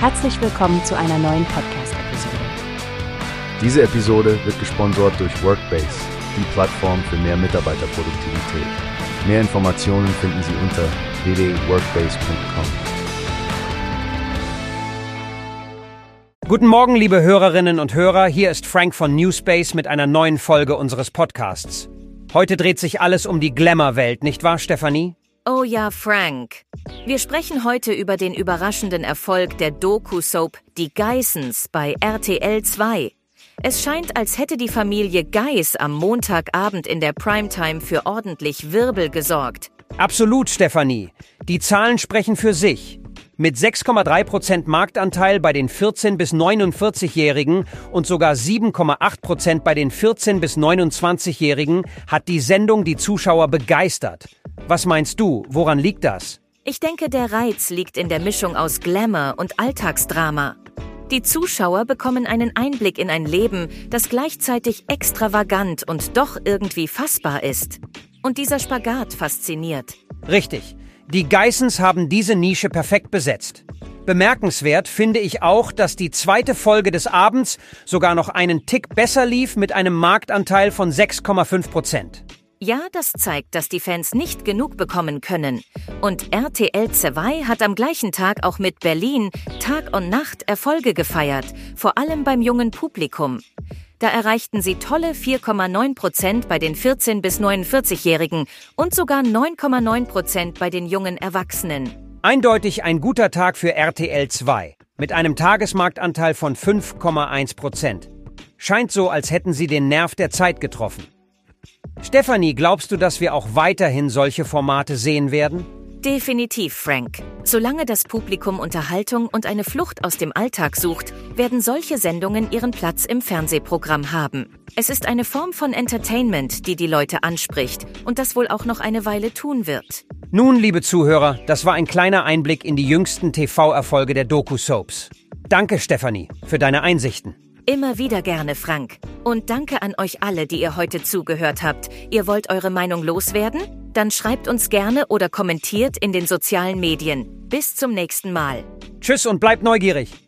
Herzlich willkommen zu einer neuen Podcast-Episode. Diese Episode wird gesponsert durch Workbase, die Plattform für mehr Mitarbeiterproduktivität. Mehr Informationen finden Sie unter www.workbase.com. Guten Morgen, liebe Hörerinnen und Hörer. Hier ist Frank von Newspace mit einer neuen Folge unseres Podcasts. Heute dreht sich alles um die Glamour-Welt, nicht wahr, Stefanie? Oh ja, Frank. Wir sprechen heute über den überraschenden Erfolg der Doku-Soap Die Geissens bei RTL 2. Es scheint, als hätte die Familie Geiss am Montagabend in der Primetime für ordentlich Wirbel gesorgt. Absolut, Stefanie. Die Zahlen sprechen für sich. Mit 6,3 Prozent Marktanteil bei den 14- bis 49-Jährigen und sogar 7,8 Prozent bei den 14- bis 29-Jährigen hat die Sendung die Zuschauer begeistert. Was meinst du, woran liegt das? Ich denke, der Reiz liegt in der Mischung aus Glamour und Alltagsdrama. Die Zuschauer bekommen einen Einblick in ein Leben, das gleichzeitig extravagant und doch irgendwie fassbar ist. Und dieser Spagat fasziniert. Richtig. Die Geissens haben diese Nische perfekt besetzt. Bemerkenswert finde ich auch, dass die zweite Folge des Abends sogar noch einen Tick besser lief mit einem Marktanteil von 6,5 Prozent. Ja, das zeigt, dass die Fans nicht genug bekommen können. Und RTL 2 hat am gleichen Tag auch mit Berlin Tag und Nacht Erfolge gefeiert, vor allem beim jungen Publikum. Da erreichten sie tolle 4,9 Prozent bei den 14- bis 49-Jährigen und sogar 9,9 Prozent bei den jungen Erwachsenen. Eindeutig ein guter Tag für RTL 2 mit einem Tagesmarktanteil von 5,1 Prozent. Scheint so, als hätten sie den Nerv der Zeit getroffen. Stefanie, glaubst du, dass wir auch weiterhin solche Formate sehen werden? Definitiv, Frank. Solange das Publikum Unterhaltung und eine Flucht aus dem Alltag sucht, werden solche Sendungen ihren Platz im Fernsehprogramm haben. Es ist eine Form von Entertainment, die die Leute anspricht und das wohl auch noch eine Weile tun wird. Nun, liebe Zuhörer, das war ein kleiner Einblick in die jüngsten TV-Erfolge der Doku-Soaps. Danke, Stefanie, für deine Einsichten. Immer wieder gerne, Frank. Und danke an euch alle, die ihr heute zugehört habt. Ihr wollt eure Meinung loswerden? Dann schreibt uns gerne oder kommentiert in den sozialen Medien. Bis zum nächsten Mal. Tschüss und bleibt neugierig.